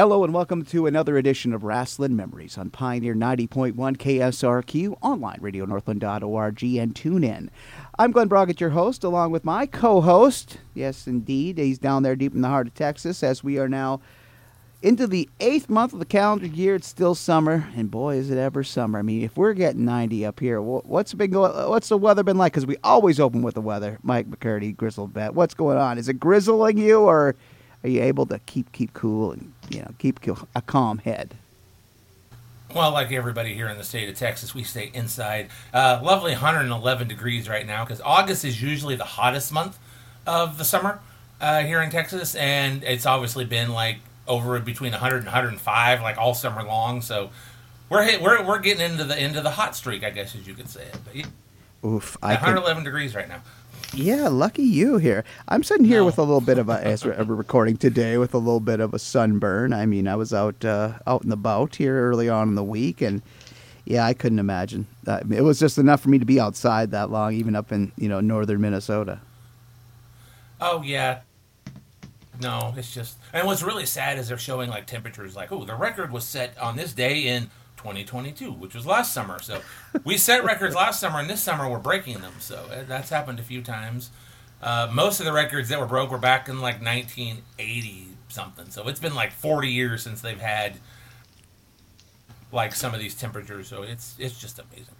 Hello and welcome to another edition of Rasslin Memories on Pioneer 90.1 KSRQ, online, radionorthland.org, and tune in. I'm Glen Broggett, your host, along with my co host. Yes, indeed, he's down there deep in the heart of Texas as we are now into the eighth month of the calendar year. It's still summer, and boy, is it ever summer. I mean, if we're getting 90 up here, what's been going? What's the weather been like? Because we always open with the weather. Mike McCurdy, grizzled vet. What's going on? Is it grizzling you, or are you able to keep keep cool and you know keep a calm head? Well, like everybody here in the state of Texas, we stay inside. Uh, lovely 111 degrees right now because August is usually the hottest month of the summer uh, here in Texas, and it's obviously been like over between 100 and 105 like all summer long. So we're hit, we're we're getting into the end of the hot streak, I guess as you could say it. But, Oof! 111 degrees right now. Yeah, lucky you here. I'm sitting here no. with a little bit of a, as we're recording today, with a little bit of a sunburn. I mean, I was out uh, out and about here early on in the week, and yeah, I couldn't imagine. Uh, it was just enough for me to be outside that long, even up in you know northern Minnesota. Oh yeah, no, it's just, and what's really sad is they're showing like temperatures like, oh, the record was set on this day in 2022, which was last summer. So we set records last summer, and this summer we're breaking them. So uh, that's happened a few times. Uh, most of the records that were broke were back in like 1980 something. So it's been like 40 years since they've had like some of these temperatures. So it's it's just amazing.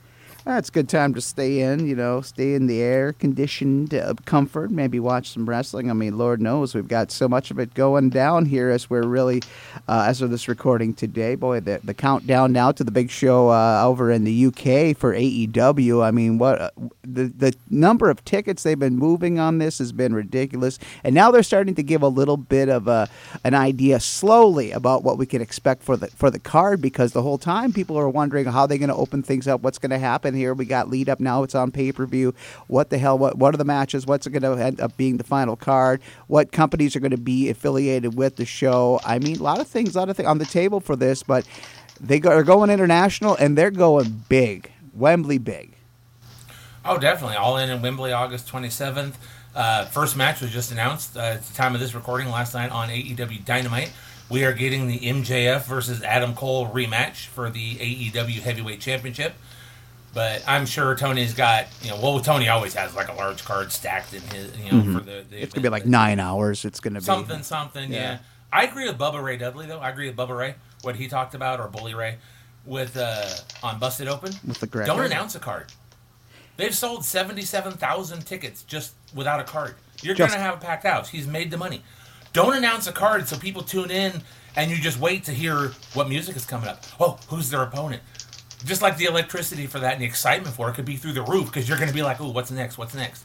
Uh, it's a good time to stay in, you know, stay in the air conditioned uh, comfort, maybe watch some wrestling. I mean, Lord knows we've got so much of it going down here as we're really, uh, as of this recording today. Boy, the, the countdown now to the big show uh, over in the UK for AEW. I mean, what uh, the, the number of tickets they've been moving on this has been ridiculous. And now they're starting to give a little bit of a, an idea slowly about what we can expect for the, for the card because the whole time people are wondering how they're going to open things up, what's going to happen here. We got lead up now. It's on pay per view. What the hell? What what are the matches? What's it going to end up being the final card? What companies are going to be affiliated with the show? I mean, a lot of things, a lot of things on the table for this, but they are going international and they're going big, Wembley big. Oh, definitely. All in in Wembley, August 27th. Uh, first match was just announced uh, at the time of this recording last night on AEW Dynamite. We are getting the MJF versus Adam Cole rematch for the AEW Heavyweight Championship. But I'm sure Tony's got you know. Well, Tony always has like a large card stacked in his you know mm-hmm. for the. the it's gonna be like nine hours. It's gonna be something something. Yeah. yeah. I agree with Bubba Ray Dudley though. I agree with Bubba Ray what he talked about or Bully Ray with uh on Busted Open. With LaGreca. Don't announce a card. They've sold seventy seven thousand tickets just without a card. You're just, gonna have a packed house. He's made the money. Don't announce a card so people tune in and you just wait to hear what music is coming up. Oh, who's their opponent? Just like the electricity for that and the excitement for it could be through the roof because you're going to be like, oh, what's next? What's next?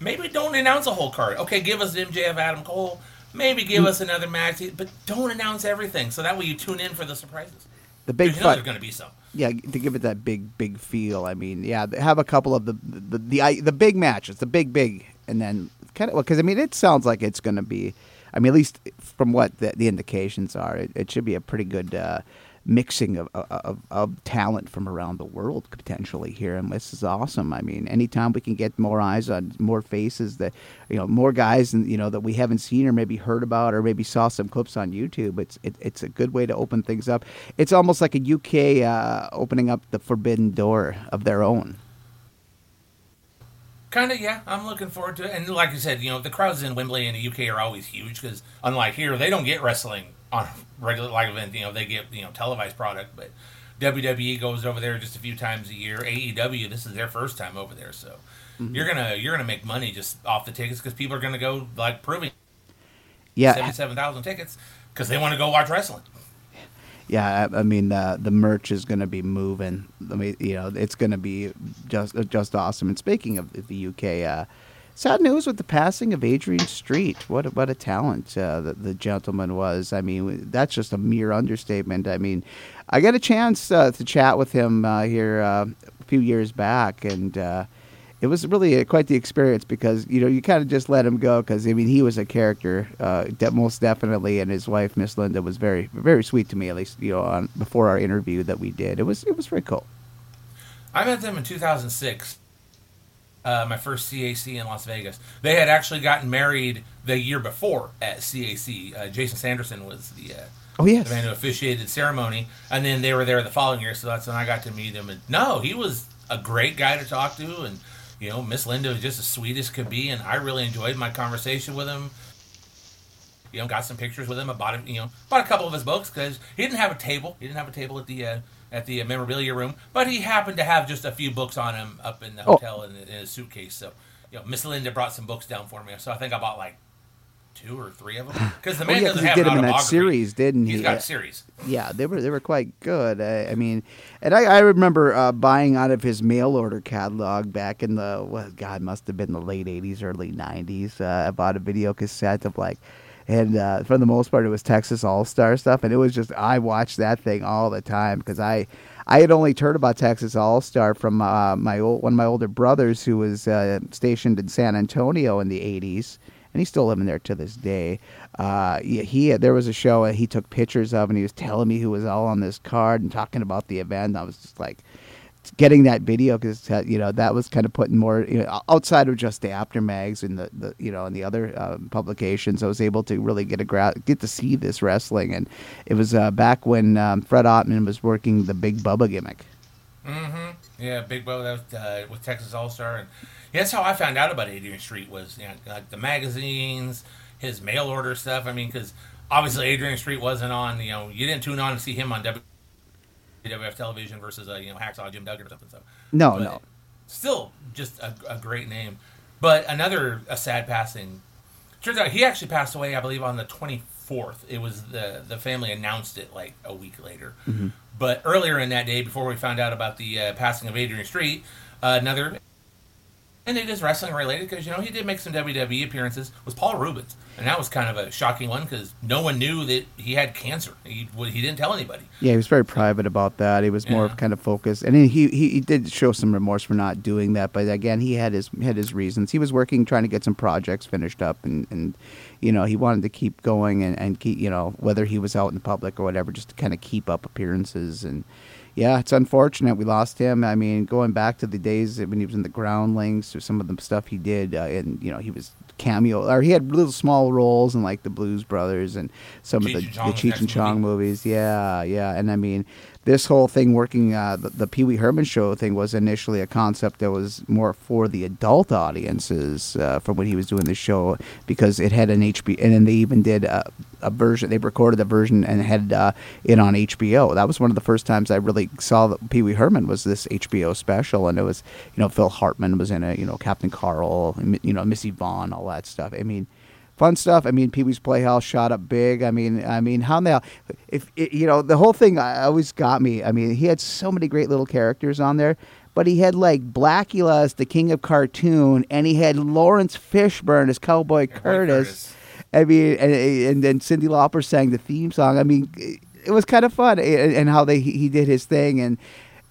Maybe don't announce a whole card. Okay, give us MJF Adam Cole. Maybe give mm. us another match, but don't announce everything so that way you tune in for the surprises. The big you know there's going to be some. Yeah, to give it that big, big feel. I mean, yeah, have a couple of the the the, the big matches, the big, big, and then kind of because I mean, it sounds like it's going to be. I mean, at least from what the, the indications are, it, it, should be a pretty good. Uh, mixing of, of, of, talent from around the world potentially here, and this is awesome. I mean, anytime we can get more eyes on more faces that you know, more guys and you know that we haven't seen or maybe heard about or maybe saw some clips on YouTube, it's it, it's a good way to open things up. It's almost like a UK uh, opening up the forbidden door of their own. Kind of, yeah. I'm looking forward to it. And like I said, you know, the crowds in Wembley and the UK are always huge because, unlike here, they don't get wrestling on regular live event. You know, they get you know televised product, but WWE goes over there just a few times a year. AEW, this is their first time over there, so mm-hmm. you're gonna you're gonna make money just off the tickets because people are gonna go like proving. Yeah, seventy seven thousand tickets because they want to go watch wrestling. Yeah, I, I mean uh, the merch is going to be moving. I mean, you know, it's going to be just just awesome. And speaking of the UK, uh, Sad news with the passing of Adrian Street. What a, what a talent uh, the, the gentleman was. I mean, that's just a mere understatement. I mean, I got a chance uh, to chat with him uh, here uh, a few years back, and uh, it was really a, quite the experience because you know you kind of just let him go because I mean he was a character, uh, de- most definitely, and his wife Miss Linda was very very sweet to me at least you know on before our interview that we did. It was it was very cool. I met them in 2006 uh, my first CAC in Las Vegas. They had actually gotten married the year before at CAC. Uh, Jason Sanderson was the uh, Oh yes, the man who officiated the ceremony, and then they were there the following year. So that's when I got to meet him. And no, he was a great guy to talk to, and you know, Miss Linda was just as sweet as could be, and I really enjoyed my conversation with him. You know, got some pictures with him. I bought about you know, bought a couple of his books because he didn't have a table. He didn't have a table at the uh, at the memorabilia room, but he happened to have just a few books on him up in the oh. hotel in, in his suitcase. So, you know, Miss Linda brought some books down for me. So I think I bought like two or three of them because the man oh, yeah, doesn't have did him in that series, didn't he? He's got a series. Yeah, they were they were quite good. I, I mean, and I, I remember uh, buying out of his mail order catalog back in the well, God must have been the late '80s, early '90s. Uh, I bought a video cassette of like. And uh, for the most part, it was Texas All Star stuff, and it was just I watched that thing all the time because I I had only heard about Texas All Star from uh, my old, one of my older brothers who was uh, stationed in San Antonio in the '80s, and he's still living there to this day. Uh, he, he there was a show he took pictures of, and he was telling me who was all on this card and talking about the event. I was just like getting that video because you know that was kind of putting more you know, outside of just the Apter mags and the, the you know and the other um, publications. I was able to really get a gra- get to see this wrestling, and it was uh, back when um, Fred Ottman was working the Big Bubba gimmick. Mm-hmm. Yeah, Big Bubba was, uh, with Texas All Star, and that's how I found out about Adrian Street was you know, like the magazines, his mail order stuff. I mean, because obviously Adrian Street wasn't on. You know, you didn't tune on to see him on WWF television versus a you know Hacksaw Jim Duggan or something. So no, but no, still just a, a, great name. But another a sad passing. Turns out he actually passed away, I believe, on the twenty fourth. It was the the family announced it like a week later. Mm-hmm. But earlier in that day, before we found out about the uh, passing of Adrian Street, uh, another and it is wrestling related because you know he did make some WWE appearances. Was Paul Reubens, and that was kind of a shocking one because no one knew that he had cancer. He he didn't tell anybody. Yeah, he was very private about that. He was more yeah. kind of focused, and he, he he did show some remorse for not doing that. But again, he had his had his reasons. He was working, trying to get some projects finished up, and and you know he wanted to keep going and and keep you know whether he was out in the public or whatever, just to kind of keep up appearances and yeah, it's unfortunate we lost him. I mean, going back to the days when he was in the Groundlings or some of the stuff he did, uh, and you know, he was cameo or he had little small roles in like the Blues Brothers and some Cheech of the, the Cheech and Chong movie. movies. Yeah, yeah, and I mean, this whole thing working uh, the, the Pee Wee Herman show thing was initially a concept that was more for the adult audiences uh, from when he was doing the show because it had an HBO and then they even did a, a version they recorded a version and had uh, it on HBO. That was one of the first times I really saw that Pee Wee Herman was this HBO special and it was you know Phil Hartman was in it, you know Captain Carl, you know Miss Yvonne, all that stuff. I mean fun stuff. I mean, Pee Wee's Playhouse shot up big. I mean, I mean, how now? If you know, the whole thing always got me. I mean, he had so many great little characters on there, but he had like Blacula as the king of cartoon, and he had Laurence Fishburne as Cowboy Curtis. Curtis. I mean, and, and then Cyndi Lauper sang the theme song. I mean, it was kind of fun, and how they he did his thing, and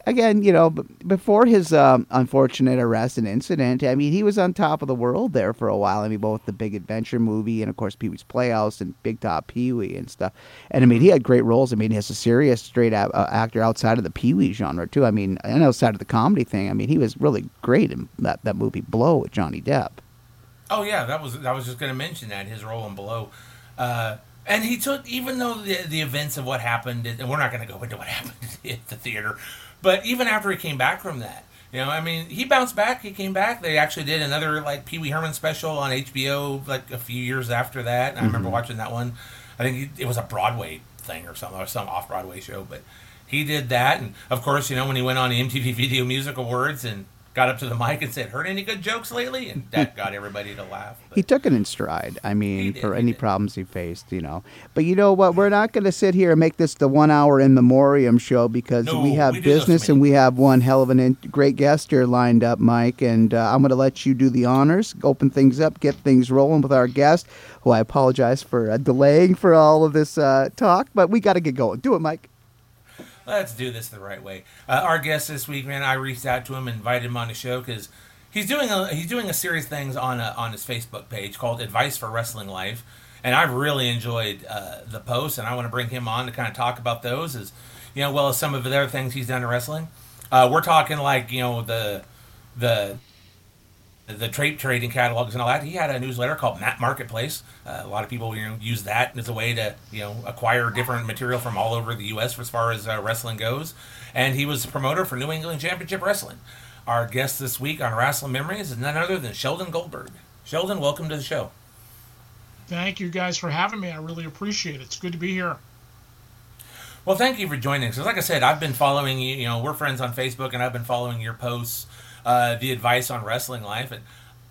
again, you know, before his um, unfortunate arrest and incident, I mean, he was on top of the world there for a while. I mean, both the Big Adventure movie and, of course, Pee Wee's Playhouse and Big Top Pee Wee and stuff. And I mean, he had great roles. I mean, he's a serious, straight uh, actor outside of the Pee Wee genre too. I mean, and outside of the comedy thing. I mean, he was really great in that that movie Blow with Johnny Depp. Oh yeah, that was I was just going to mention that his role in Blow. Uh, and he took, even though the, the events of what happened, and we're not going to go into what happened at the theater, but even after he came back from that, you know, I mean, he bounced back. He came back. They actually did another like Pee Wee Herman special on HBO like a few years after that. And I remember mm-hmm. watching that one. I think it was a Broadway thing or something, or some off Broadway show. But he did that, and of course, you know, when he went on the MTV Video Music Awards and got up to the mic and said, "Heard any good jokes lately?" And that got everybody to laugh. But he took it in stride. I mean, did, for any did. problems he faced, you know. But you know what? We're not going to sit here and make this the one-hour in memoriam show because no, we have we business and we have one hell of a in- great guest here lined up, Mike. And uh, I'm going to let you do the honors, open things up, get things rolling with our guest. Who I apologize for uh, delaying for all of this uh, talk, but we got to get going. Do it, Mike let's do this the right way. Uh, our guest this week, man, I reached out to him, invited him on the show because he's doing a he's doing a series of things on a, on his Facebook page called Advice for Wrestling Life, and I've really enjoyed uh, the posts, and I want to bring him on to kind of talk about those as you know, well as some of the other things he's done in wrestling. Uh, we're talking like you know the the the trade trading catalogs and all that. He had a newsletter called Mat Marketplace. Uh, a lot of people you know use that as a way to you know acquire different material from all over the U.S. as far as uh, wrestling goes. And he was a promoter for New England Championship Wrestling. Our guest this week on Rasslin Memories is none other than Sheldon Goldberg. Sheldon, welcome to the show. Thank you guys for having me. I really appreciate it. It's good to be here. Well, thank you for joining us. Like I said, I've been following you. You know, we're friends on Facebook, and I've been following your posts uh, the advice on wrestling life. And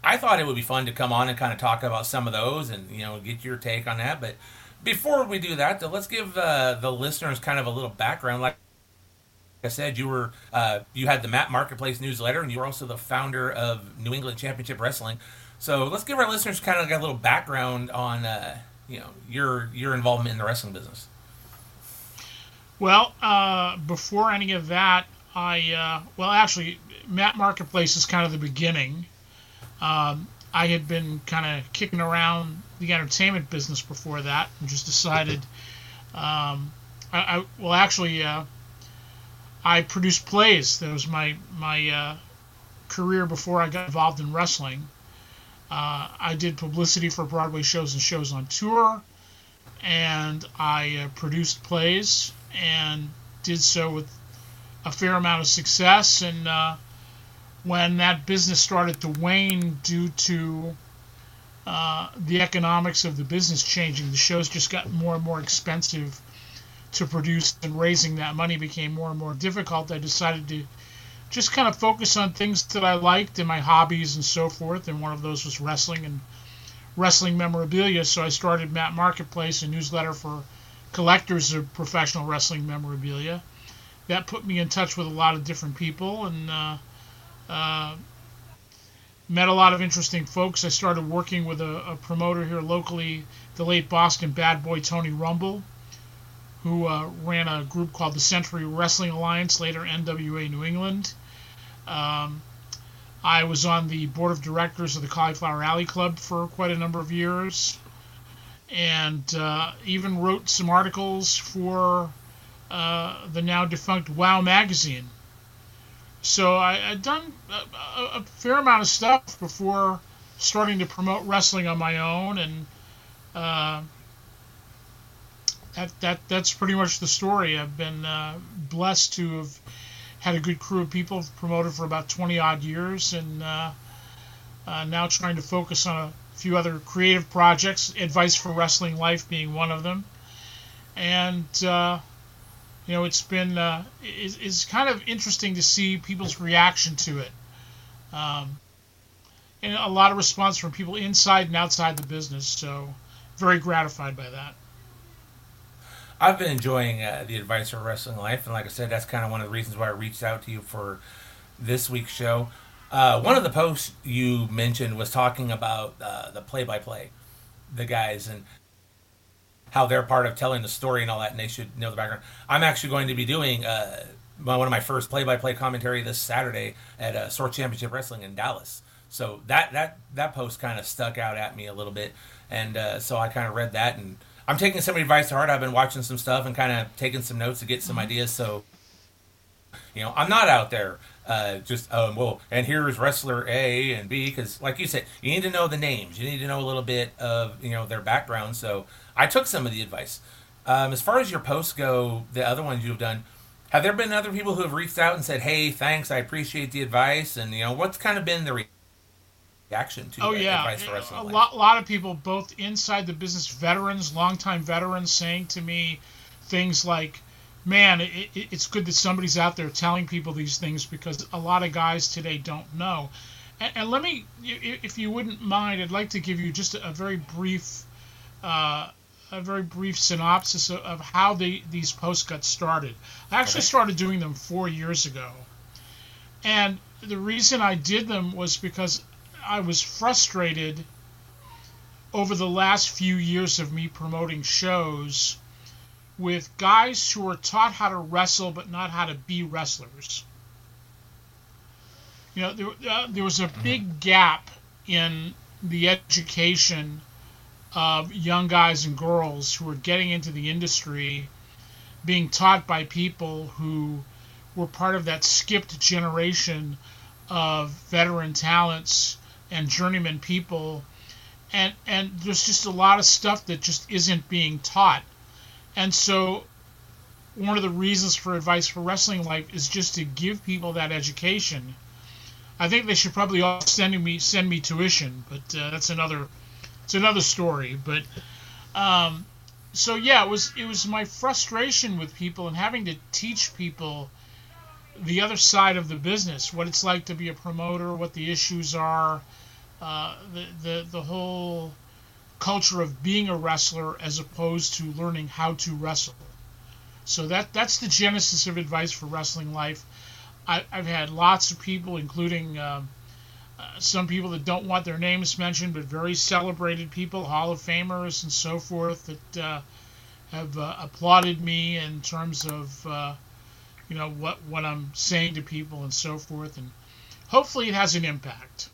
I thought it would be fun to come on and kind of talk about some of those and you know get your take on that. But before we do that, though, let's give uh, the listeners kind of a little background. Like I said, you were uh, you had the Mat Marketplace newsletter, and you were also the founder of New England Championship Wrestling. So let's give our listeners kind of a little background on uh, you know your your involvement in the wrestling business. Well, uh, before any of that, I uh, well actually Mat Marketplace is kind of the beginning. Um, I had been kind of kicking around the entertainment business before that, and just decided. Um, I, I, well, actually, uh, I produced plays. That was my my uh, career before I got involved in wrestling. Uh, I did publicity for Broadway shows and shows on tour, and I uh, produced plays and did so with a fair amount of success. And uh, when that business started to wane due to uh, the economics of the business changing, the shows just got more and more expensive to produce, and raising that money became more and more difficult. I decided to just kind of focus on things that I liked and my hobbies and so forth. And one of those was wrestling and wrestling memorabilia. So I started Mat Marketplace, a newsletter for collectors of professional wrestling memorabilia. That put me in touch with a lot of different people and uh, uh, met a lot of interesting folks. I started working with a, a, promoter here locally, the late Boston bad boy Tony Rumble, who uh, ran a group called the Century Wrestling Alliance, later NWA New England. Um, I was on the board of directors of the Cauliflower Alley Club for quite a number of years, and uh, even wrote some articles for uh, the now defunct Wow magazine so I, had done a, a, fair amount of stuff before starting to promote wrestling on my own, and uh, that that that's pretty much the story. I've been uh, blessed to have had a good crew of people promoted for about 20 odd years, and uh, uh, now trying to focus on a few other creative projects. Advice for Wrestling Life being one of them, and uh, you know, it's been uh, it's, kind of interesting to see people's reaction to it. Um, and a lot of response from people inside and outside the business. So, very gratified by that. I've been enjoying uh, the advice for wrestling life, and like I said, that's kind of one of the reasons why I reached out to you for this week's show. Uh, one of the posts you mentioned was talking about uh, the play-by-play, the guys, and how they're part of telling the story and all that, and they should know the background. I'm actually going to be doing uh, one of my first play-by-play commentary this Saturday at uh, Source Championship Wrestling in Dallas. So that that that post kind of stuck out at me a little bit, and uh, so I kind of read that, and I'm taking some advice to heart. I've been watching some stuff and kind of taking some notes to get some mm-hmm. ideas. So you know, I'm not out there uh, just um, well, and here's wrestler A and B because, like you said, you need to know the names. You need to know a little bit of you know their background. So I took some of the advice. Um, as far as your posts go, the other ones you've done, have there been other people who have reached out and said, "Hey, thanks, I appreciate the advice," and you know, what's kind of been the reaction to oh yeah. a lot, lot of people both inside the business veterans longtime veterans saying to me things like man it, it, it's good that somebody's out there telling people these things because a lot of guys today don't know. And, and let me if you wouldn't mind i'd like to give you just a, a very brief uh, a very brief synopsis of, of how the, these posts got started. I actually okay. started doing them four years ago. And the reason I did them was because I was frustrated over the last few years of me promoting shows with guys who are taught how to wrestle but not how to be wrestlers. You know, there, uh, there was a mm-hmm. big gap in the education of young guys and girls who are getting into the industry being taught by people who were part of that skipped generation of veteran talents and journeyman people, and and there's just a lot of stuff that just isn't being taught, and so one of the reasons for advice for wrestling life is just to give people that education. I think they should probably all send me send me tuition, but uh, that's another it's another story. But um, so yeah, it was it was my frustration with people and having to teach people the other side of the business, what it's like to be a promoter, what the issues are, uh, the, the the whole culture of being a wrestler as opposed to learning how to wrestle. So that that's the genesis of advice for wrestling life. I, have had lots of people, including um, some people that don't want their names mentioned, but very celebrated people, Hall of Famers and so forth, that uh, have uh, applauded me in terms of uh, you know what what I'm saying to people and so forth, and hopefully it has an impact.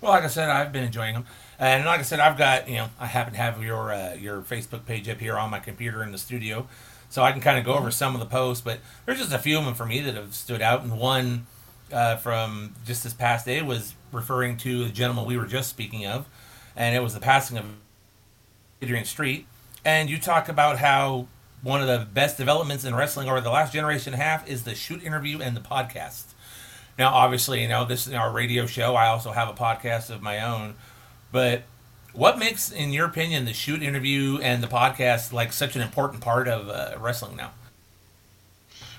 Well, like I said, I've been enjoying them, and like I said, I've got you know I happen to have your uh, your Facebook page up here on my computer in the studio, so I can kind of go over some of the posts. But there's just a few of them for me that have stood out, and one uh, from just this past day was referring to the gentleman we were just speaking of, and it was the passing of Adrian Street, and you talk about how one of the best developments in wrestling over the last generation and a half is the shoot interview and the podcast. Now, obviously, you know, this is our radio show. I also have a podcast of my own. But what makes, in your opinion, the shoot interview and the podcast like such an important part of uh, wrestling now?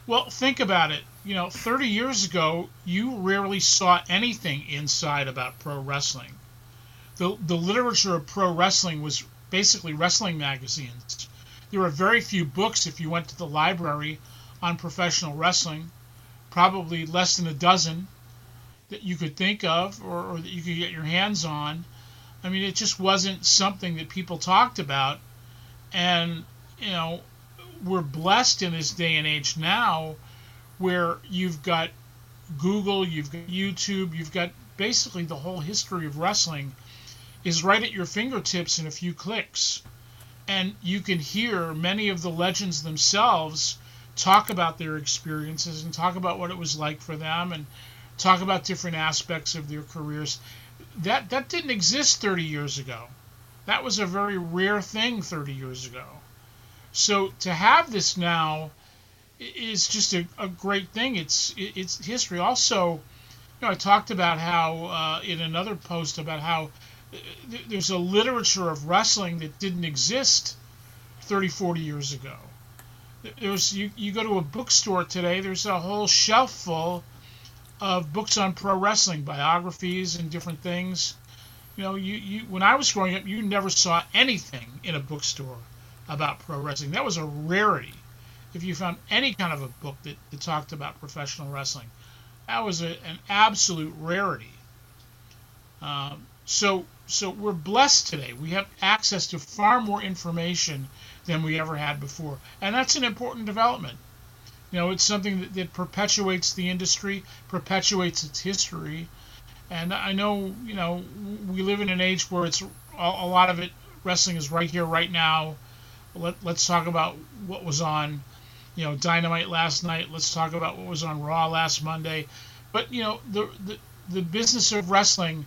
Well, think about it. You know, 30 years ago, you rarely saw anything inside about pro wrestling. The, the literature of pro wrestling was basically wrestling magazines. There were very few books if you went to the library on professional wrestling, probably less than a dozen that you could think of or, or that you could get your hands on. I mean, it just wasn't something that people talked about. And, you know, we're blessed in this day and age now where you've got Google, you've got YouTube, you've got basically the whole history of wrestling is right at your fingertips in a few clicks and you can hear many of the legends themselves talk about their experiences and talk about what it was like for them and talk about different aspects of their careers. That that didn't exist 30 years ago. That was a very rare thing 30 years ago. So to have this now is just a, a great thing. It's it's history. Also, you know, I talked about how uh, in another post about how there's a literature of wrestling that didn't exist 30, 40 years ago. There's you, you go to a bookstore today, there's a whole shelf full of books on pro wrestling, biographies and different things. You know, you, you when I was growing up, you never saw anything in a bookstore about pro wrestling. That was a rarity. If you found any kind of a book that, that talked about professional wrestling, that was a, an absolute rarity. Um, so so we're blessed today. We have access to far more information than we ever had before, and that's an important development. You know, it's something that, that perpetuates the industry, perpetuates its history, and I know you know we live in an age where it's a, a lot of it wrestling is right here, right now. Let, let's talk about what was on, you know, Dynamite last night. Let's talk about what was on Raw last Monday. But you know, the the, the business of wrestling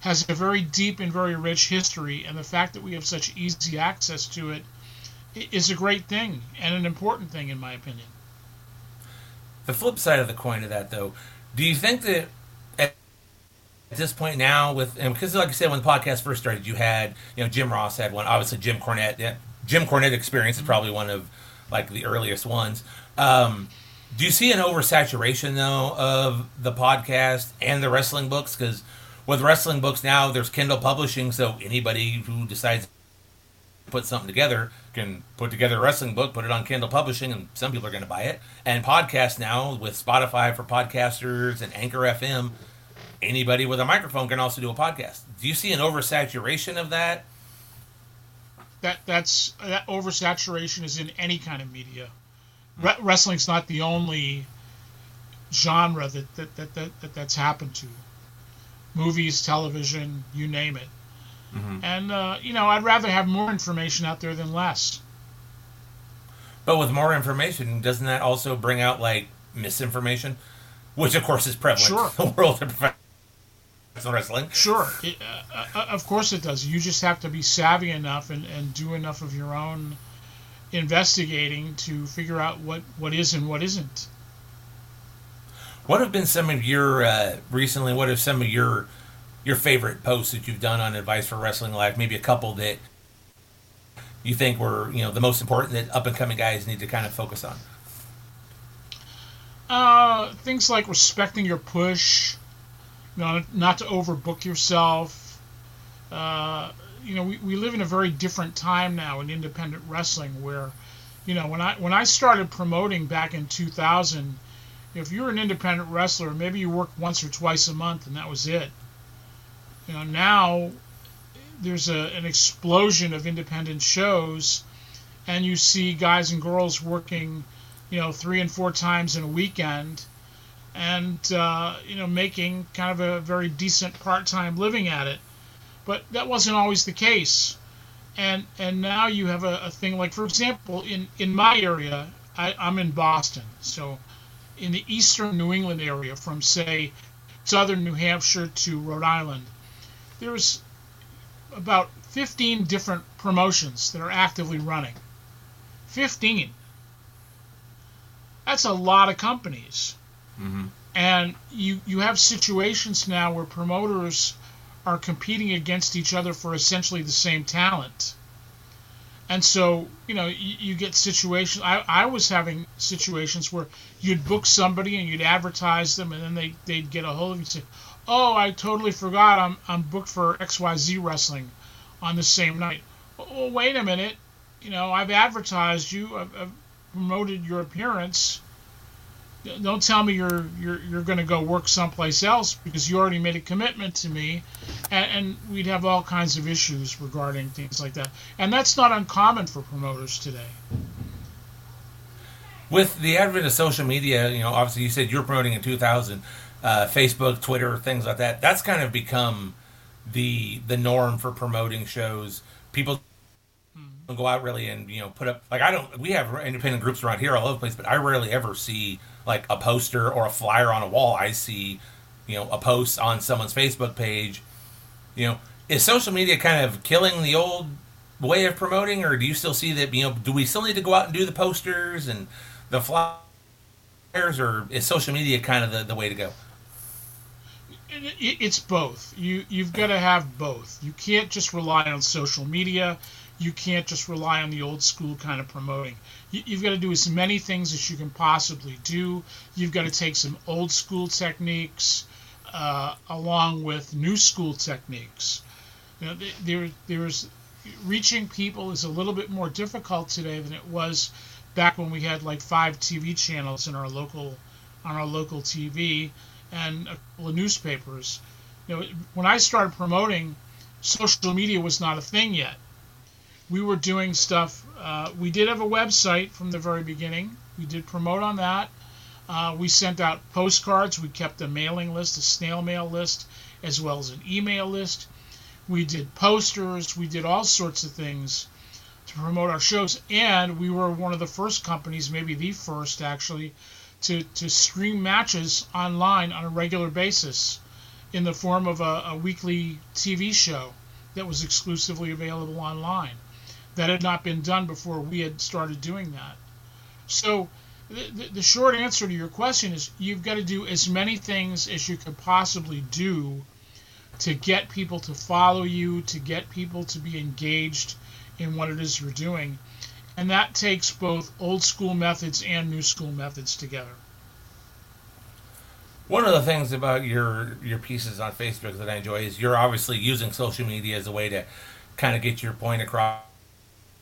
has a very deep and very rich history, and the fact that we have such easy access to it is a great thing and an important thing, in my opinion. The flip side of the coin of that, though, do you think that at this point now, with and because like I said, when the podcast first started, you had you know Jim Ross had one, obviously Jim Cornette. Yeah, Jim Cornette experience is probably one of like the earliest ones. Um, do you see an oversaturation though of the podcast and the wrestling books? Because with wrestling books now, there's Kindle publishing, so anybody who decides to put something together can put together a wrestling book, put it on Kindle publishing, and some people are going to buy it. And podcasts now with Spotify for podcasters and Anchor FM, anybody with a microphone can also do a podcast. Do you see an oversaturation of that? That that's that oversaturation is in any kind of media. Re- wrestling's not the only genre that that, that, that, that that's happened to movies, television, you name it. Mm-hmm. And uh, you know, I'd rather have more information out there than less. But with more information, doesn't that also bring out like misinformation, which of course is prevalent sure. in the world of wrestling. Sure, it, uh, uh, of course it does. You just have to be savvy enough and, and do enough of your own investigating to figure out what, what is and what isn't. What have been some of your uh, recently? What have some of your your favorite posts that you've done on Advice for Wrestling Life? Maybe a couple that you think were you know the most important that up and coming guys need to kind of focus on. Uh, things like respecting your push, you know, not to overbook yourself. Uh, you know, we, we live in a very different time now in independent wrestling where, you know, when I when I started promoting back in 2000, if you're an independent wrestler, maybe you worked once or twice a month and that was it. You know, now there's a, an explosion of independent shows, and you see guys and girls working, you know, three and four times in a weekend, and uh, you know, making kind of a very decent part-time living at it. But that wasn't always the case, and and now you have a, a thing like, for example, in in my area, I, I'm in Boston, so in the eastern New England area, from say southern New Hampshire to Rhode Island, there's about 15 different promotions that are actively running. 15. That's a lot of companies. Mm-hmm. And you, you have situations now where promoters are competing against each other for essentially the same talent. And so, you know, you, you get situations. I, I was having situations where you'd book somebody and you'd advertise them, and then they, they'd get a hold of you and say, Oh, I totally forgot I'm, I'm booked for XYZ Wrestling on the same night. Well, wait a minute. You know, I've advertised you, I've, I've promoted your appearance. Don't tell me you're you're you're going to go work someplace else because you already made a commitment to me, and, and we'd have all kinds of issues regarding things like that. And that's not uncommon for promoters today. With the advent of social media, you know, obviously you said you're promoting in 2000, uh, Facebook, Twitter, things like that. That's kind of become the the norm for promoting shows. People mm-hmm. go out really and you know put up like I don't. We have independent groups around here all over the place, but I rarely ever see like a poster or a flyer on a wall. I see you know a post on someone's Facebook page. You know, is social media kind of killing the old way of promoting, or do you still see that? You know, do we still need to go out and do the posters and the flyers, or is social media kind of the, the way to go? It's both. You you've got to have both. You can't just rely on social media. You can't just rely on the old school kind of promoting. You, have got to do as many things as you can possibly do. You've got to take some old school techniques uh, along with new school techniques. You know, there there's reaching people is a little bit more difficult today than it was back when we had like five TV channels in our local on our local TV and a couple of newspapers. You know, when I started promoting, social media was not a thing yet. We were doing stuff. Uh, we did have a website from the very beginning. We did promote on that. Uh, we sent out postcards. We kept a mailing list, a snail mail list, as well as an email list. We did posters. We did all sorts of things to promote our shows. And we were one of the first companies, maybe the first actually, to, to stream matches online on a regular basis in the form of a, a weekly TV show that was exclusively available online. That had not been done before we had started doing that. So, the, the short answer to your question is you've got to do as many things as you can possibly do to get people to follow you, to get people to be engaged in what it is you're doing and that takes both old school methods and new school methods together. One of the things about your your pieces on Facebook that I enjoy is you're obviously using social media as a way to kind of get your point across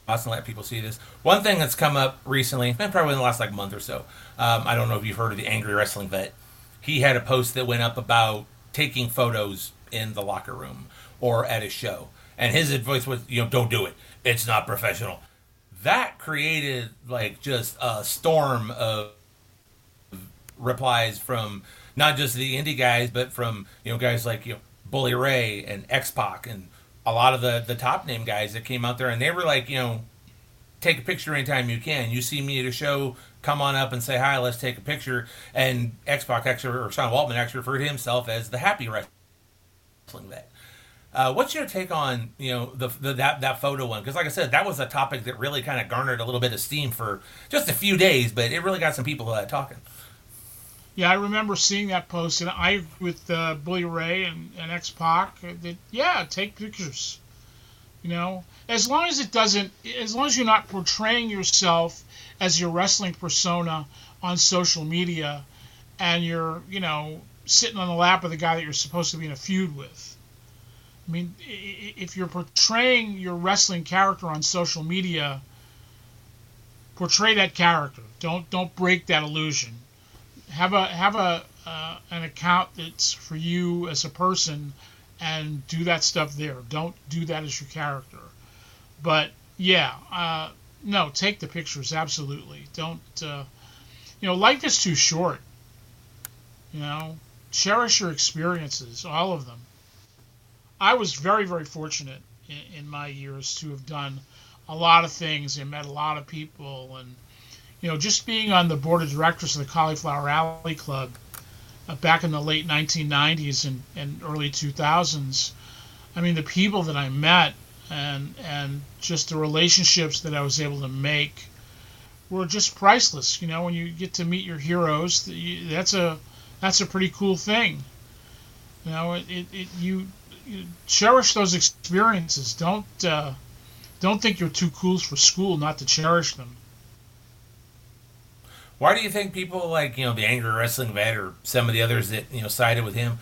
and let people see this. One thing that's come up recently, and probably in the last like month or so, um, I don't know if you've heard of the Angry Wrestling Vet. He had a post that went up about taking photos in the locker room or at a show, and his advice was, you know, don't do it. It's not professional that created like just a storm of replies from not just the indie guys, but from you know guys like you know Bully Ray and X Pac and a lot of the the top name guys that came out there, and they were like, you know, take a picture anytime you can. You see me at a show, come on up and say hi. Let's take a picture. And X Pac X or Sean Waltman actually referred to himself as the happy wrestler vet. Uh, what's your take on you know the, the that that photo one? Because like I said, that was a topic that really kind of garnered a little bit of steam for just a few days, but it really got some people uh, talking. Yeah, I remember seeing that post, and I with uh, Bully Ray and, and X Pac. Uh, that yeah, take pictures. You know, as long as it doesn't, as long as you're not portraying yourself as your wrestling persona on social media, and you're you know sitting on the lap of the guy that you're supposed to be in a feud with I mean, if you're portraying your wrestling character on social media, portray that character. Don't don't break that illusion. Have a have a uh, an account that's for you as a person, and do that stuff there. Don't do that as your character. But yeah, uh, no, take the pictures absolutely. Don't. Uh, you know, life is too short. You know, cherish your experiences, all of them. I was very, very fortunate in, in, my years to have done a lot of things and met a lot of people. And, you know, just being on the board of directors of the Cauliflower Alley Club uh, back in the late 1990s and, and early 2000s, I mean, the people that I met and, and just the relationships that I was able to make were just priceless. You know, when you get to meet your heroes, that's a, that's a pretty cool thing. You know, it, it, it you cherish those experiences. Don't uh, don't think you're too cool for school not to cherish them. Why do you think people like you know the angry wrestling vet or some of the others that you know sided with him?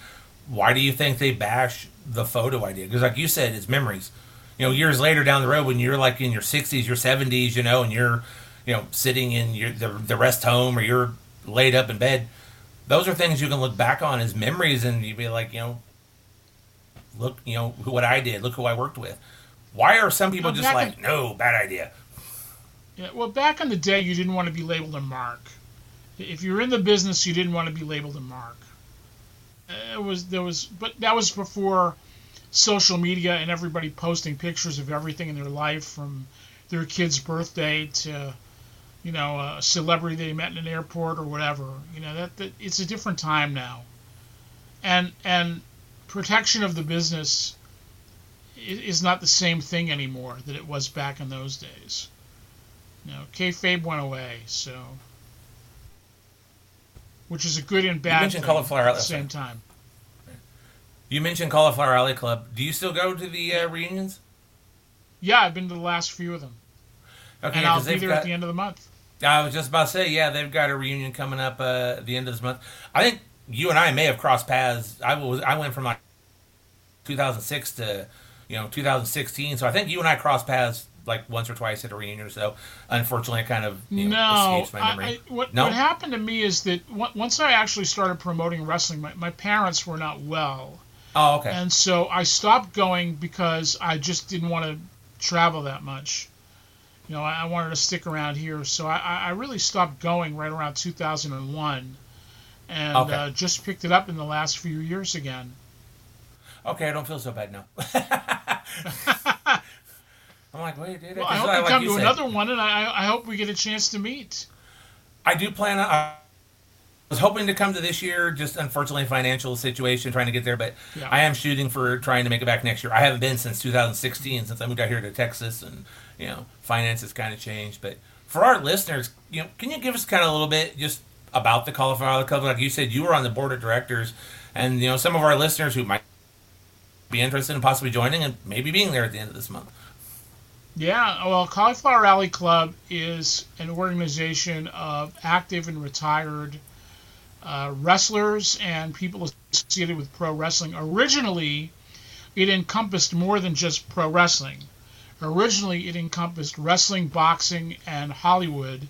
Why do you think they bash the photo idea? Because like you said, it's memories. You know, years later down the road when you're like in your 60s, your 70s, you know, and you're you know sitting in your the, the rest home or you're laid up in bed. Those are things you can look back on as memories, and you'd be like, you know, look, you know, what I did. Look who I worked with. Why are some people well, just like, no, bad idea? Yeah, well, back in the day, you didn't want to be labeled a mark. If you're in the business, you didn't want to be labeled a mark. It was there was, but that was before social media and everybody posting pictures of everything in their life, from their kid's birthday to, you know, a celebrity they met in an airport or whatever. You know that, that it's a different time now, and and protection of the business is not the same thing anymore that it was back in those days. You know, kayfabe went away, so which is a good and bad thing cauliflower at the same time. You mentioned Cauliflower Alley Club. Do you still go to the uh, reunions? Yeah, I've been to the last few of them. Okay, and I'll be there got, at the end of the month. I was just about to say, yeah, they've got a reunion coming up uh, at the end of this month. I think you and I may have crossed paths. I was I went from like 2006 to you know 2016. So I think you and I crossed paths like once or twice at a reunion or so. Unfortunately, I kind of you know, no. escapes my memory. I, I, what, no? what happened to me is that once I actually started promoting wrestling, my, my parents were not well. Oh, okay. And so I stopped going because I just didn't want to travel that much. You know, I, I wanted to stick around here, so I, I really stopped going right around 2001, and okay. uh, just picked it up in the last few years again. Okay, I don't feel so bad now. I'm like, wait, dude. Well, I hope you like come to said. another one, and I, I hope we get a chance to meet. I do plan on. I was hoping to come to this year, just unfortunately financial situation trying to get there, but yeah. I am shooting for trying to make it back next year. I haven't been since 2016, since I moved out here to Texas, and you know, finances kind of changed. But for our listeners, you know, can you give us kind of a little bit just about the Cauliflower Club? Like you said, you were on the board of directors, and you know, some of our listeners who might be interested in possibly joining and maybe being there at the end of this month. Yeah, well, Cauliflower Alley Club is an organization of active and retired uh, wrestlers and people associated with pro wrestling. Originally, it encompassed more than just pro wrestling. Originally, it encompassed wrestling, boxing, and Hollywood,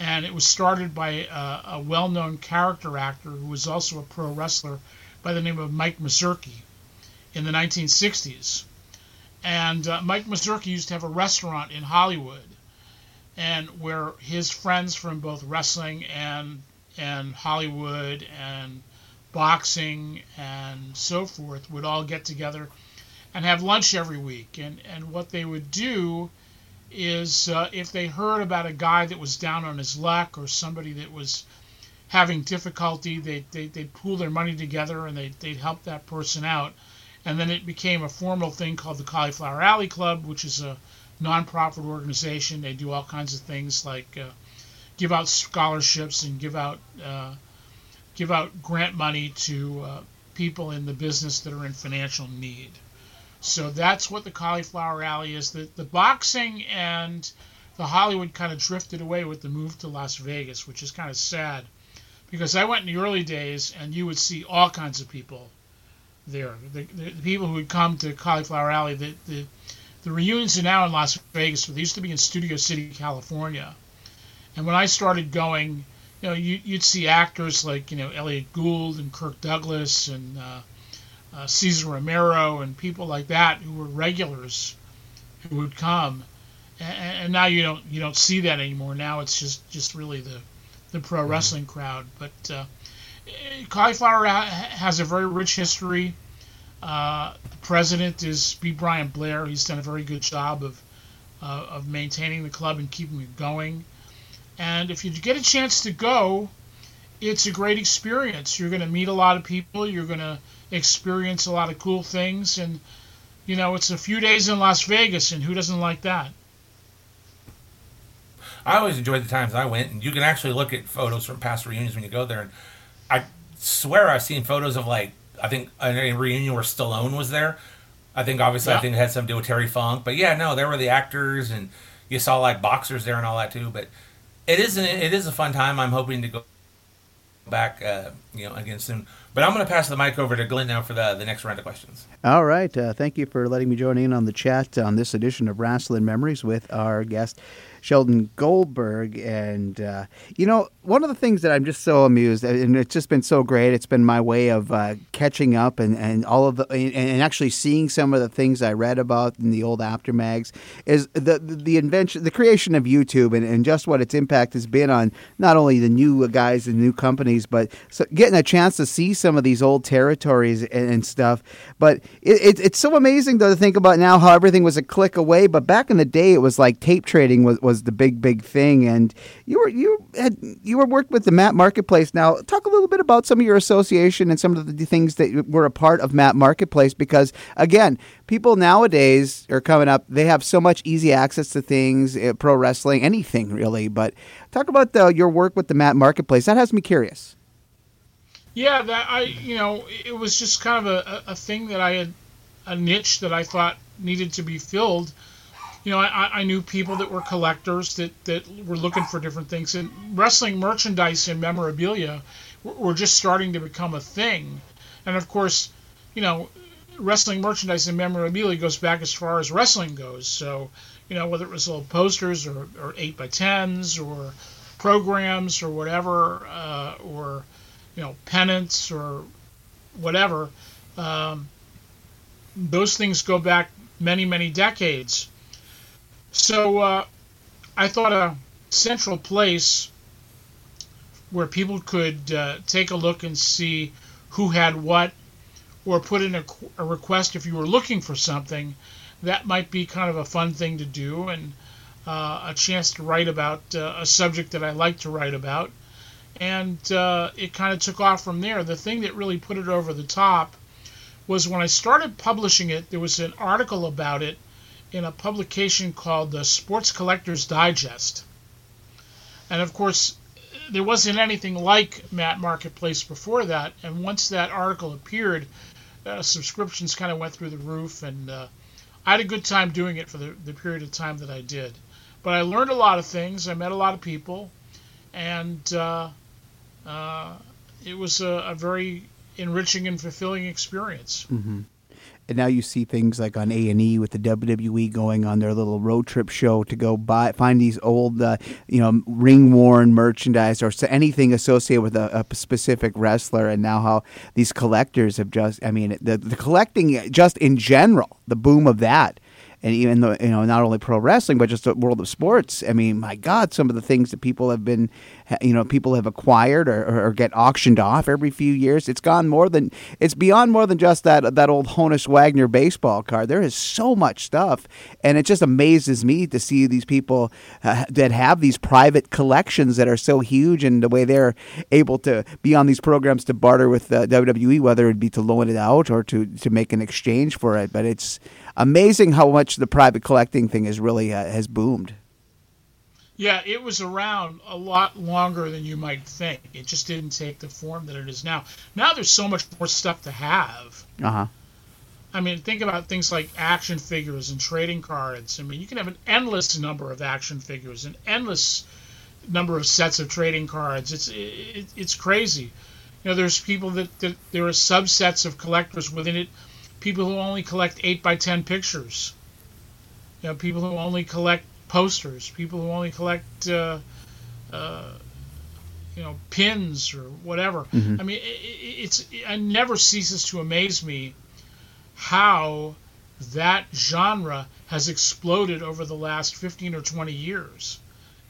and it was started by a, a well known character actor who was also a pro wrestler by the name of Mike Mazurki in the 1960s. And uh, Mike Mazurki used to have a restaurant in Hollywood, and where his friends from both wrestling and and Hollywood and boxing and so forth would all get together and have lunch every week. And and what they would do is uh, if they heard about a guy that was down on his luck or somebody that was having difficulty, they, they, they'd pool their money together and they, they'd help that person out and then it became a formal thing called the Cauliflower Alley Club, which is a nonprofit organization. They do all kinds of things like uh, give out scholarships and give out uh, give out grant money to uh, people in the business that are in financial need. So that's what the Cauliflower Alley is. The the boxing and the Hollywood kind of drifted away with the move to Las Vegas, which is kind of sad because I went in the early days and you would see all kinds of people there. The, the, the people who would come to Cauliflower Alley, the, the, the reunions are now in Las Vegas, but they used to be in Studio City, California. And when I started going, you know, you, would see actors like, you know, Elliott Gould and Kirk Douglas and uh, uh, Cesar Romero and people like that who were regulars who would come. And, and now you don't you don't see that anymore. Now it's just just really the the pro mm-hmm. wrestling crowd. But uh, Cauliflower has a very rich history. Uh, the president is B. Brian Blair. He's done a very good job of uh, of maintaining the club and keeping it going. And if you get a chance to go, it's a great experience. You're going to meet a lot of people. You're going to experience a lot of cool things, and you know it's a few days in Las Vegas, and who doesn't like that? I always enjoyed the times I went, and you can actually look at photos from past reunions when you go there, and I swear I've seen photos of like I think a reunion where Stallone was there. I think obviously yeah. I think it had something to do with Terry Funk, but yeah, no, there were the actors and you saw like boxers there and all that too. But it is an, it is a fun time. I'm hoping to go back, uh, you know, again soon. But I'm going to pass the mic over to Glen now for the, the next round of questions. All right. Uh, thank you for letting me join in on the chat on this edition of Rasslin Memories with our guest, Sheldon Goldberg. And, uh, you know, one of the things that I'm just so amused, and it's just been so great, it's been my way of uh, catching up and, and all of the, and, and, actually seeing some of the things I read about in the old Apter mags, is the, the, the invention, the creation of YouTube and, and just what its impact has been on not only the new guys and new companies, but so getting a chance to see some of these old territories and, and stuff. But it, it, it's so amazing, though, to think about now how everything was a click away. But back in the day, it was like tape trading was, was was the big big thing. And you were you had you were worked with the Mat Marketplace. Now talk a little bit about some of your association and some of the things that were a part of Mat Marketplace because again, people nowadays are coming up. They have so much easy access to things, eh, pro wrestling, anything really. But talk about the, your work with the Mat Marketplace. That has me curious. Yeah, that I you know it was just kind of a, a thing that I had a niche that I thought needed to be filled you know, I, I knew people that were collectors that, that were looking for different things. And wrestling merchandise and memorabilia were, just starting to become a thing. And of course, you know, wrestling merchandise and memorabilia goes back as far as wrestling goes. So, you know, whether it was little posters or, or 8 by 10s or programs or whatever, uh, or, you know, pennants or whatever, um, those things go back many, many decades. So uh, I thought a central place where people could uh, take a look and see who had what, or put in a, a, request if you were looking for something, that might be kind of a fun thing to do and uh, a chance to write about uh, a subject that I like to write about. And uh, it kind of took off from there. The thing that really put it over the top was when I started publishing it, there was an article about it in a publication called the Sports Collectors Digest. And of course, there wasn't anything like Mat Marketplace before that. And once that article appeared, uh, subscriptions kind of went through the roof. And uh, I had a good time doing it for the, the period of time that I did. But I learned a lot of things. I met a lot of people. And uh, uh it was a, a, very enriching and fulfilling experience. Mm-hmm and now you see things like on A and E with the WWE going on their little road trip show to go buy find these old, uh, you know, ring worn merchandise or anything associated with a, a, specific wrestler, and now how these collectors have just, I mean, the the collecting just in general, the boom of that and even though you know not only pro wrestling but just the world of sports. I mean, my God, some of the things that people have been, you know, people have acquired or, or, get auctioned off every few years. It's gone more than it's beyond more than just that that old Honus Wagner baseball card. There is so much stuff, and it just amazes me to see these people uh, that have these private collections that are so huge, and the way they're able to be on these programs to barter with uh, WWE, whether it be to loan it out or to to make an exchange for it. But it's amazing how much the private collecting thing is really uh, has boomed. Yeah, it was around a lot longer than you might think. It just didn't take the form that it is now. Now there's so much more stuff to have. Uh huh. I mean, think about things like action figures and trading cards. I mean, you can have an endless number of action figures, an endless number of sets of trading cards. It's it, it's crazy. You know, there's people that, that there are subsets of collectors within it. People who only collect eight by ten pictures. You know, people who only collect posters. People who only collect. Uh, uh, you know, pins or whatever. Mm-hmm. I mean, it, it's it never ceases to amaze me how that genre has exploded over the last 15 or 20 years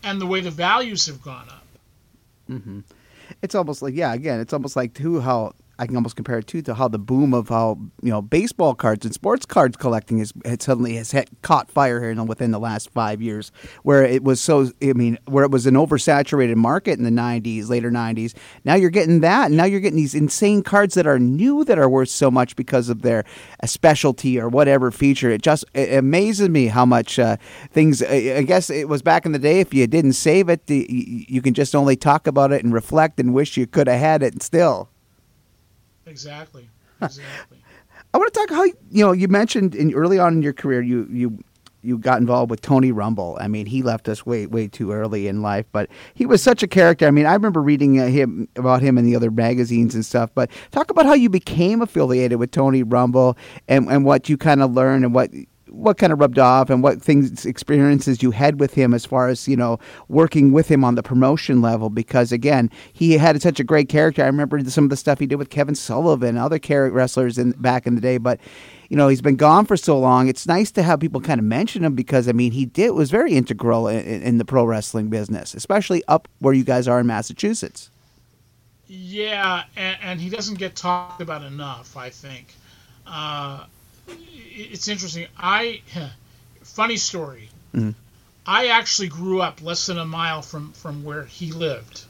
and the way the values have gone up. Mm-hmm. It's almost like, yeah, again, it's almost like too how I can almost compare it to to how the boom of how you know baseball cards and sports cards collecting is suddenly has caught fire here within the last five years, where it was so I mean where it was an oversaturated market in the '90s, later '90s. Now you're getting that, and now you're getting these insane cards that are new that are worth so much because of their a specialty or whatever feature. It just it amazes me how much uh, things. I guess it was back in the day if you didn't save it, you can just only talk about it and reflect and wish you could have had it still. Exactly. Exactly. I want to talk how you know you mentioned in early on in your career you you you got involved with Tony Rumble. I mean, he left us way way too early in life, but he was such a character. I mean, I remember reading uh, him about him in the Apter magazines and stuff. But talk about how you became affiliated with Tony Rumble and and what you kind of learned and what what kind of rubbed off and what things experiences you had with him as far as you know working with him on the promotion level? Because again he had such a great character. I remember some of the stuff he did with kevin sullivan other wrestlers in back in the day. But you know he's been gone for so long it's nice to have people kind of mention him because i mean he did was very integral in, in the pro wrestling business especially up where you guys are in massachusetts. Yeah and, and he doesn't get talked about enough i think. Uh, it's interesting. I funny story. Mm-hmm. I actually grew up less than a mile from from where he lived,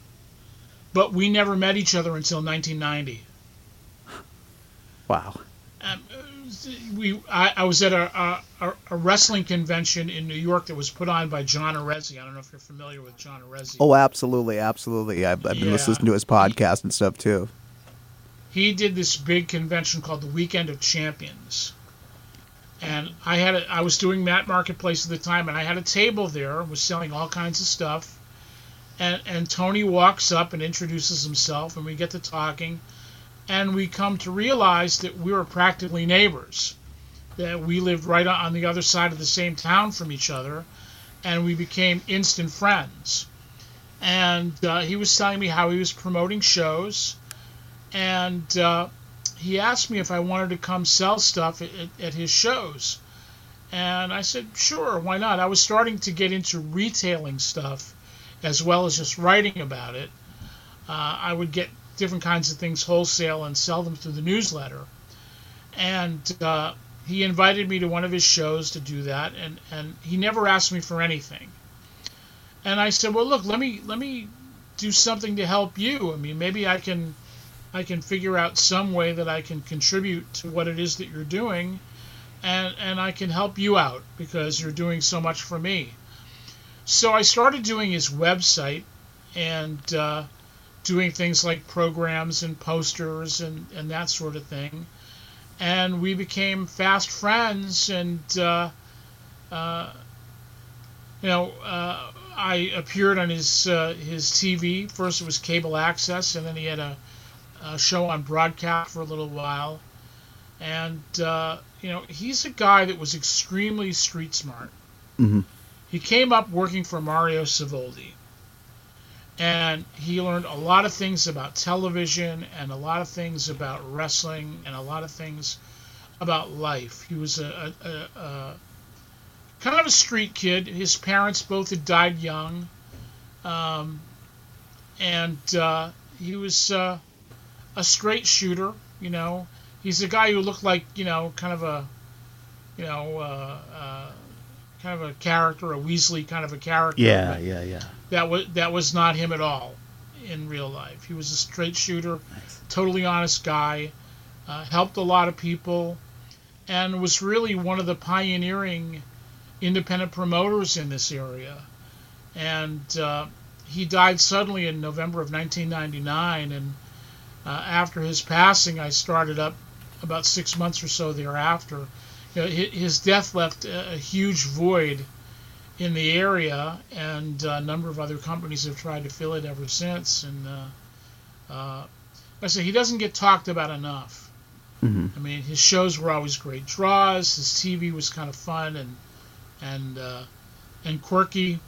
but we never met each other until 1990. Wow. Um, we I, I, was at a, a, a, wrestling convention in New York that was put on by John Arezzi. I don't know if you're familiar with John Arezzi. Oh, absolutely, absolutely. I've, I've been yeah. listening to his podcast and stuff too. He did this big convention called the Weekend of Champions and I had a, I was doing Mat Marketplace at the time, and I had a table there, was selling all kinds of stuff, and and Tony walks up and introduces himself, and we get to talking, and we come to realize that we were practically neighbors, that we lived right on the other side of the same town from each other, and we became instant friends, and uh, he was telling me how he was promoting shows, and uh, he asked me if I wanted to come sell stuff at, at, his shows. And I said, sure, why not? I was starting to get into retailing stuff as well as just writing about it. Uh, I would get different kinds of things wholesale and sell them through the newsletter. And uh, he invited me to one of his shows to do that, and, and he never asked me for anything. And I said, well, look, let me let me do something to help you. I mean, maybe I can I can figure out some way that I can contribute to what it is that you're doing, and and I can help you out because you're doing so much for me. So I started doing his website and uh, doing things like programs and posters and, and that sort of thing. And we became fast friends, and uh, uh, you know, uh, I appeared on his uh, his TV. First, it was cable access, and then he had a uh, show on broadcast for a little while. And, uh, you know, he's a guy that was extremely street smart. Mm-hmm. He came up working for Mario Savoldi. And he learned a lot of things about television and a lot of things about wrestling and a lot of things about life. He was a, a, a, kind of a street kid. His parents both had died young, um, and uh, he was uh, a straight shooter. You know, he's a guy who looked like you know kind of a you know uh, uh, kind of a character, a Weasley kind of a character. Yeah, yeah, yeah. That was that was not him at all in real life. He was a straight shooter, nice. totally honest guy. Uh, helped a lot of people, and was really one of the pioneering independent promoters in this area. And uh, he died suddenly in November of 1999. And uh, after his passing, I started up about six months or so thereafter. You know, his death left a, huge void in the area, and a number of other companies have tried to fill it ever since. And uh, uh, I say he doesn't get talked about enough. Mm-hmm. I mean, his shows were always great draws. His TV was kind of fun and and uh, and quirky.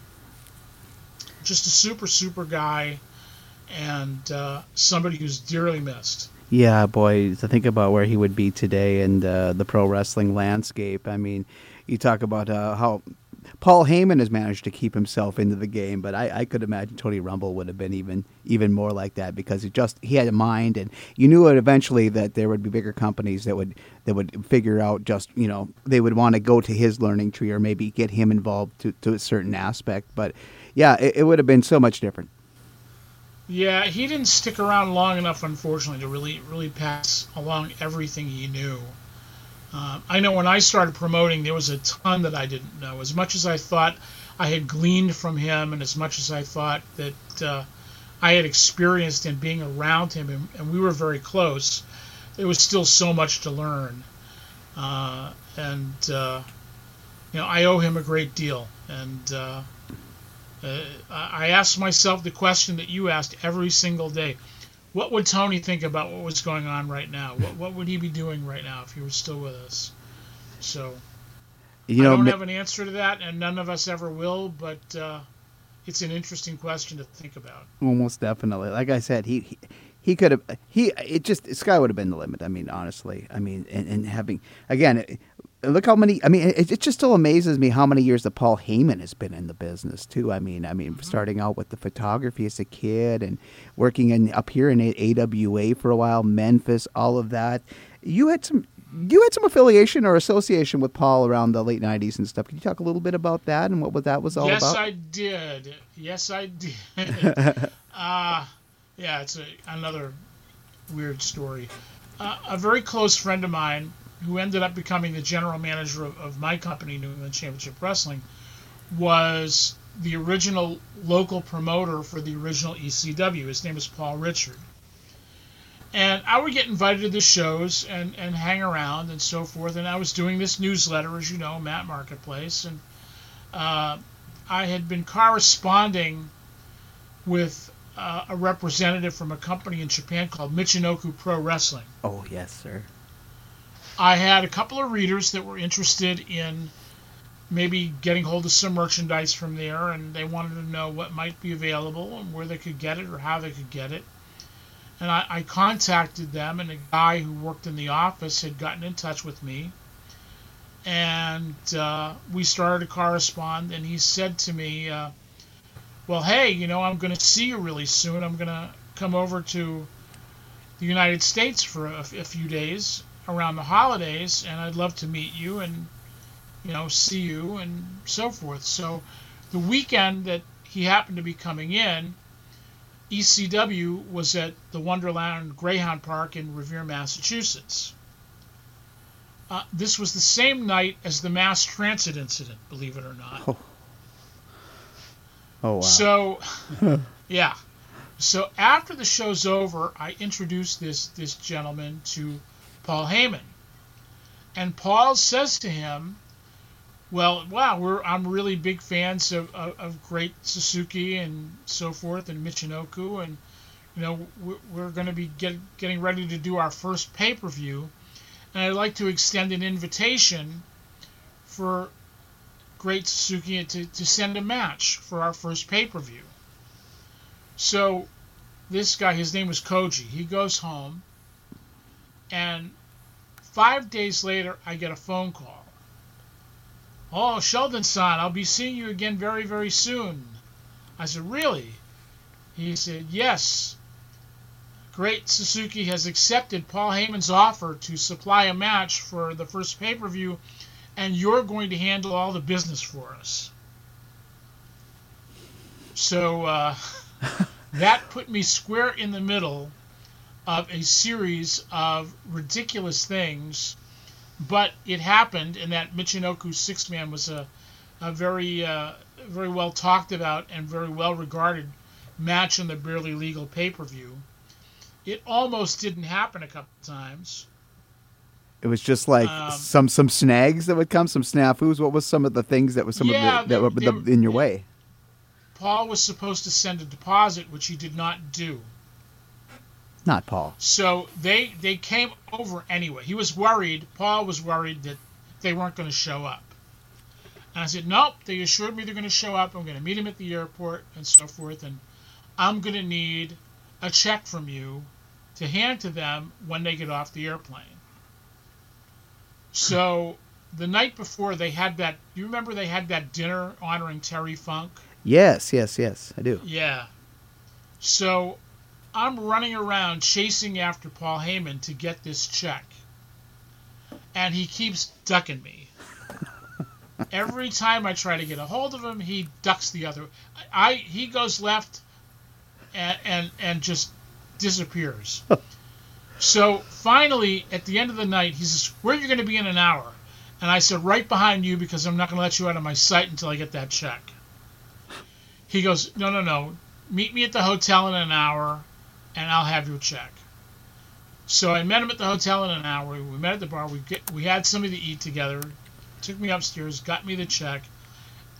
Just a super super guy, and uh, somebody who's dearly missed. Yeah, boy, to think about where he would be today in uh, the pro wrestling landscape. I mean, you talk about uh, how Paul Heyman has managed to keep himself into the game, but I, I, could imagine Tony Rumble would have been even even more like that because he just he had a mind, and you knew it eventually that there would be bigger companies that would that would figure out just you know they would want to go to his learning tree or maybe get him involved to, to a certain aspect. But yeah, it, it would have been so much different. Yeah, he didn't stick around long enough, unfortunately, to really really pass along everything he knew. Uh, I know when I started promoting, there was a ton that I didn't know. As much as I thought I had gleaned from him, and as much as I thought that uh, I had experienced in being around him, and, and, we were very close, there was still so much to learn. Uh, and uh, you know, I owe him a great deal. And uh, I asked myself the question that you asked every single day what would Tony think about what was going on right now? What what would he be doing right now if he were still with us? So, you know, I don't have an answer to that, and none of us ever will. But uh, it's an interesting question to think about. Almost definitely. Like I said, he, he he could have he it just sky would have been the limit i mean honestly i mean and, and having again look how many i mean it, it, just still amazes me how many years that paul heyman has been in the business too. I mean i mean mm-hmm. starting out with the photography as a kid and working in up here in awa for a while memphis all of that. You had some you had some affiliation or association with paul around the late 90s and stuff. Can you talk a little bit about that and what that was all yes, about? Yes i did. Yes i did. Uh yeah, it's a, another weird story. Uh, a very close friend of mine, who ended up becoming the general manager of, of my company, New England Championship Wrestling, was the original local promoter for the original ECW. His name was Paul Richard. And I would get invited to the shows and, and hang around and so forth. And I was doing this newsletter, as you know, Mat Marketplace. And uh, I had been corresponding with uh, a representative from a company in Japan called Michinoku Pro Wrestling. Oh, yes, sir. I had a couple of readers that were interested in maybe getting hold of some merchandise from there, and they wanted to know what might be available and where they could get it or how they could get it. And I, I contacted them, and a guy who worked in the office had gotten in touch with me. And uh, we started to correspond, and he said to me, uh, well, hey, you know, I'm going to see you really soon. I'm going to come over to the United States for a, a, few days around the holidays, and I'd love to meet you and, you know, see you and so forth. So the weekend that he happened to be coming in, ECW was at the Wonderland Greyhound Park in Revere, Massachusetts. Uh, this was the same night as the mass transit incident, believe it or not. Oh. Oh wow. So yeah. So after the show's over, I introduced this this gentleman to Paul Heyman. And Paul says to him, "Well, wow, I'm really big fans of, of, of great Sasuke and so forth, and Michinoku, and you know we're, we're going to be get, getting ready to do our first pay per view, and I'd like to extend an invitation for Great Sasuke to, to send a match for our first pay per view. So this guy, his name was Koji, he goes home, and five days later, I get a phone call. Oh, Sheldon san, I'll be seeing you again very, very soon. I said, Really? He said, Yes. Great Sasuke has accepted Paul Heyman's offer to supply a match for the first pay per view, and you're going to handle all the business for us. So uh, that put me square in the middle of a series of ridiculous things, but it happened, and that Michinoku six man was a, a very uh, very well talked about and very well regarded match in the barely legal pay per view. It almost didn't happen a couple times. It was just like Um, some some snags that would come, some snafus. What was some of the things that was some Yeah, of the, that were they- in your way? Paul was supposed to send a deposit, which he did not do. Not Paul. So they they came over anyway. He was worried. Paul was worried that they weren't going to show up. And I said, nope. They assured me they're going to show up. I'm going to meet him at the airport and so forth. And I'm going to need a check from you to hand to them when they get off the airplane. So the night before they had that. You remember they had that dinner honoring Terry Funk. Yes, yes, yes, I do. Yeah. So I'm running around chasing after Paul Heyman to get this check. And he keeps ducking me. Every time I try to get a hold of him, he ducks the other. I he goes left and and, and just disappears. so finally, at the end of the night, he says, "Where are you going to be in an hour?" And I said, "Right behind you, because I'm not going to let you out of my sight until I get that check." He goes, no, no, no. Meet me at the hotel in an hour, and I'll have your check. So I met him at the hotel in an hour. We met at the bar. We get, we had something to eat together. Took me upstairs, got me the check,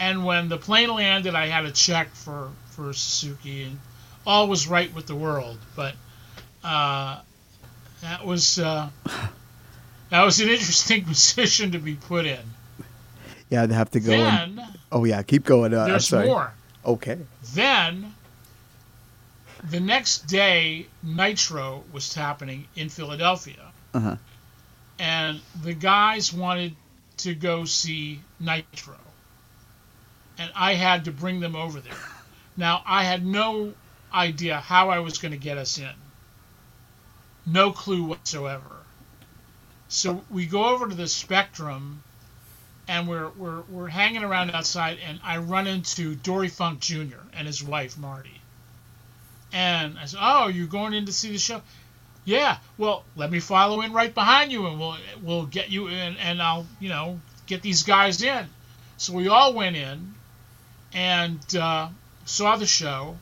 and when the plane landed, I had a check for for Sasuke, and all was right with the world. But uh, that was uh, that was an interesting position to be put in. Yeah, I'd have to go. and, oh yeah, keep going. Uh, I'm there's sorry. more. Okay. Then, the next day, Nitro was happening in Philadelphia. Uh-huh. And the guys wanted to go see Nitro. And I had to bring them over there. Now, I had no idea how I was going to get us in. No clue whatsoever. So we go over to the Spectrum and we're we're we're hanging around outside, and I run into Dory Funk Jr. and his wife Marti. And I said, "Oh, you're going in to see the show? Yeah. Well, let me follow in right behind you, and we'll we'll get you in, and I'll you know get these guys in." So we all went in and uh, saw the show.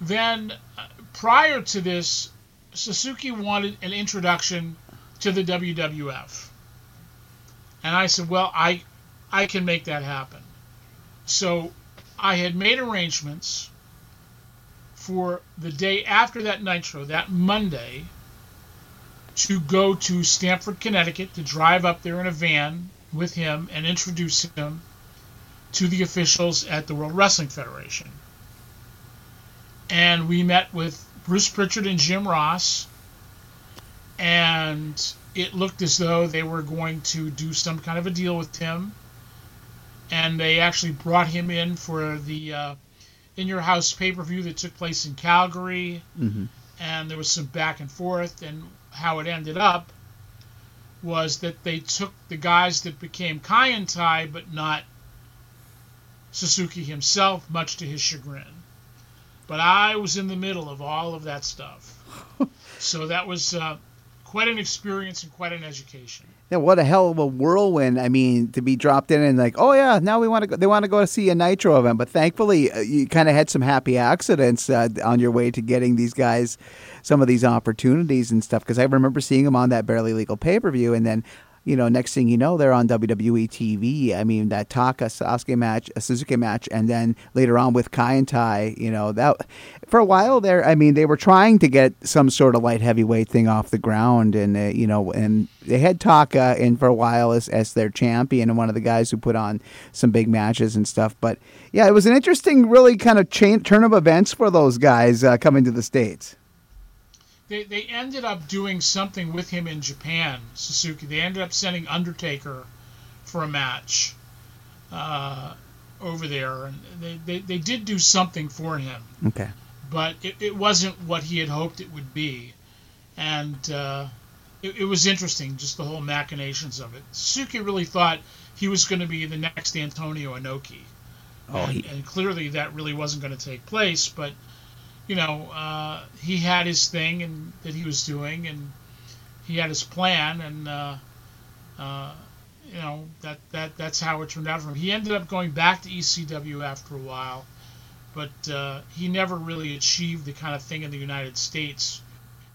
Then, uh, prior to this, Sasuke wanted an introduction to the WWF. And I said, well, I, I can make that happen. So I had made arrangements for the day after that Nitro, that Monday, to go to Stamford, Connecticut, to drive up there in a van with him and introduce him to the officials at the World Wrestling Federation. And we met with Bruce Pritchard and Jim Ross, and it looked as though they were going to do some kind of a deal with Tim. And they actually brought him in for the uh, In Your House pay per view that took place in Calgary. Mhm. And there was some back and forth. And how it ended up was that they took the guys that became Kai En Tai, but not Sasuke himself, much to his chagrin. But I was in the middle of all of that stuff. so that was uh, quite an experience and quite an education. Yeah, what a hell of a whirlwind! I mean, to be dropped in and like, oh yeah, now we want to go. They want to go to see a Nitro event, but thankfully, uh, you kind of had some happy accidents uh, on your way to getting these guys some of these opportunities and stuff. Because I remember seeing them on that barely legal pay per view, and then. You know, next thing you know, they're on WWE TV. I mean, that Taka Sasuke match, a Sasuke match, and then later on with Kai En Tai. You know, that for a while there. I mean, they were trying to get some sort of light heavyweight thing off the ground, and uh, you know, and they had Taka in for a while as as their champion and one of the guys who put on some big matches and stuff. But yeah, it was an interesting, really kind of chain, turn of events for those guys uh, coming to the states. They, they ended up doing something with him in Japan, Sasuke. They ended up sending Undertaker for a match. uh, over there, and they, they, they did do something for him. Okay. But it, it wasn't what he had hoped it would be, and uh, it, it was interesting, just the whole machinations of it. Sasuke really thought he was going to be the next Antonio Inoki. Oh, and, he- and clearly that really wasn't going to take place. But you know, uh, he had his thing and that he was doing, and he had his plan, and uh, uh, you know that that that's how it turned out for him. He ended up going back to ECW after a while, but uh, he never really achieved the kind of thing in the United States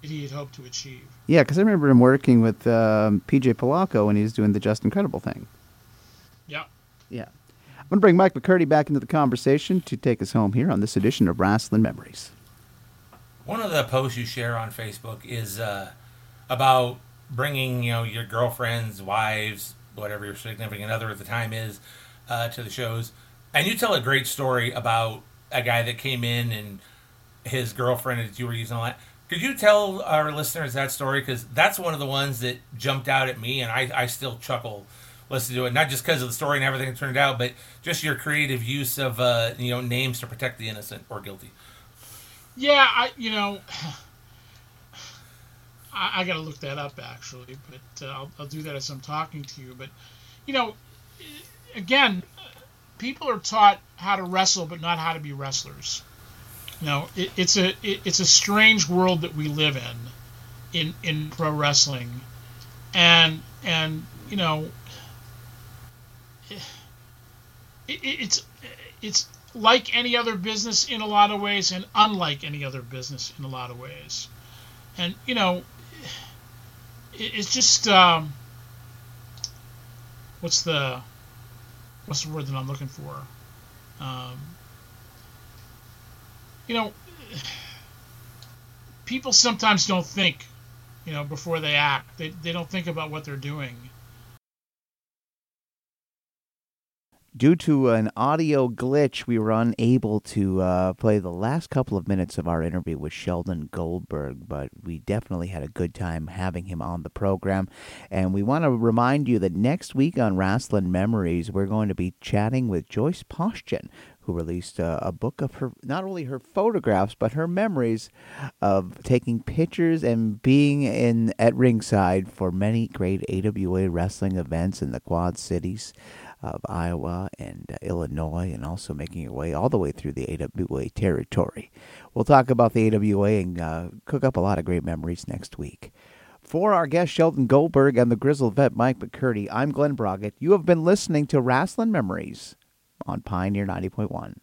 that he had hoped to achieve. Yeah, because I remember him working with um, PJ Polaco when he was doing the Justin Credible thing. Yeah. Yeah. I'm going to bring Mike McCurdy back into the conversation to take us home here on this edition of Rasslin Memories. One of the posts you share on Facebook is uh, about bringing, you know, your girlfriends, wives, whatever your significant other at the time is, uh, to the shows, and you tell a great story about a guy that came in and his girlfriend that you were using a lot. Could you tell our listeners that story? Because that's one of the ones that jumped out at me, and I, I still chuckle listen to it. Not just because of the story and everything that turned out, but just your creative use of uh, you know names to protect the innocent or guilty. Yeah, I you know, I, I got to look that up actually, but uh, I'll, I'll do that as I'm talking to you. But you know, eh, again, people are taught how to wrestle, but not how to be wrestlers. You know, it, it's a it, it's a strange world that we live in, in in pro wrestling, and and you know, eh, it, it, it's eh, it's like any other business in a lot of ways and unlike any other business in a lot of ways. And you know it's just um, what's the what's the word that i'm looking for? Um, you know people sometimes don't think you know before they act. They, they don't think about what they're doing Due to an audio glitch, we were unable to uh, play the last couple of minutes of our interview with Sheldon Goldberg, but we definitely had a good time having him on the program. And we want to remind you that next week on Rasslin Memories, we're going to be chatting with Joyce Poshchen, who released uh, a book of her not only her photographs but her memories of taking pictures and being in at ringside for many great AWA wrestling events in the Quad Cities of Iowa and uh, Illinois, and also making your way all the way through the AWA territory. We'll talk about the AWA and uh, cook up a lot of great memories next week. For our guest Sheldon Goldberg and the grizzled vet Mike McCurdy, I'm Glen Broggett. You have been listening to Rasslin Memories on Pioneer 90.1.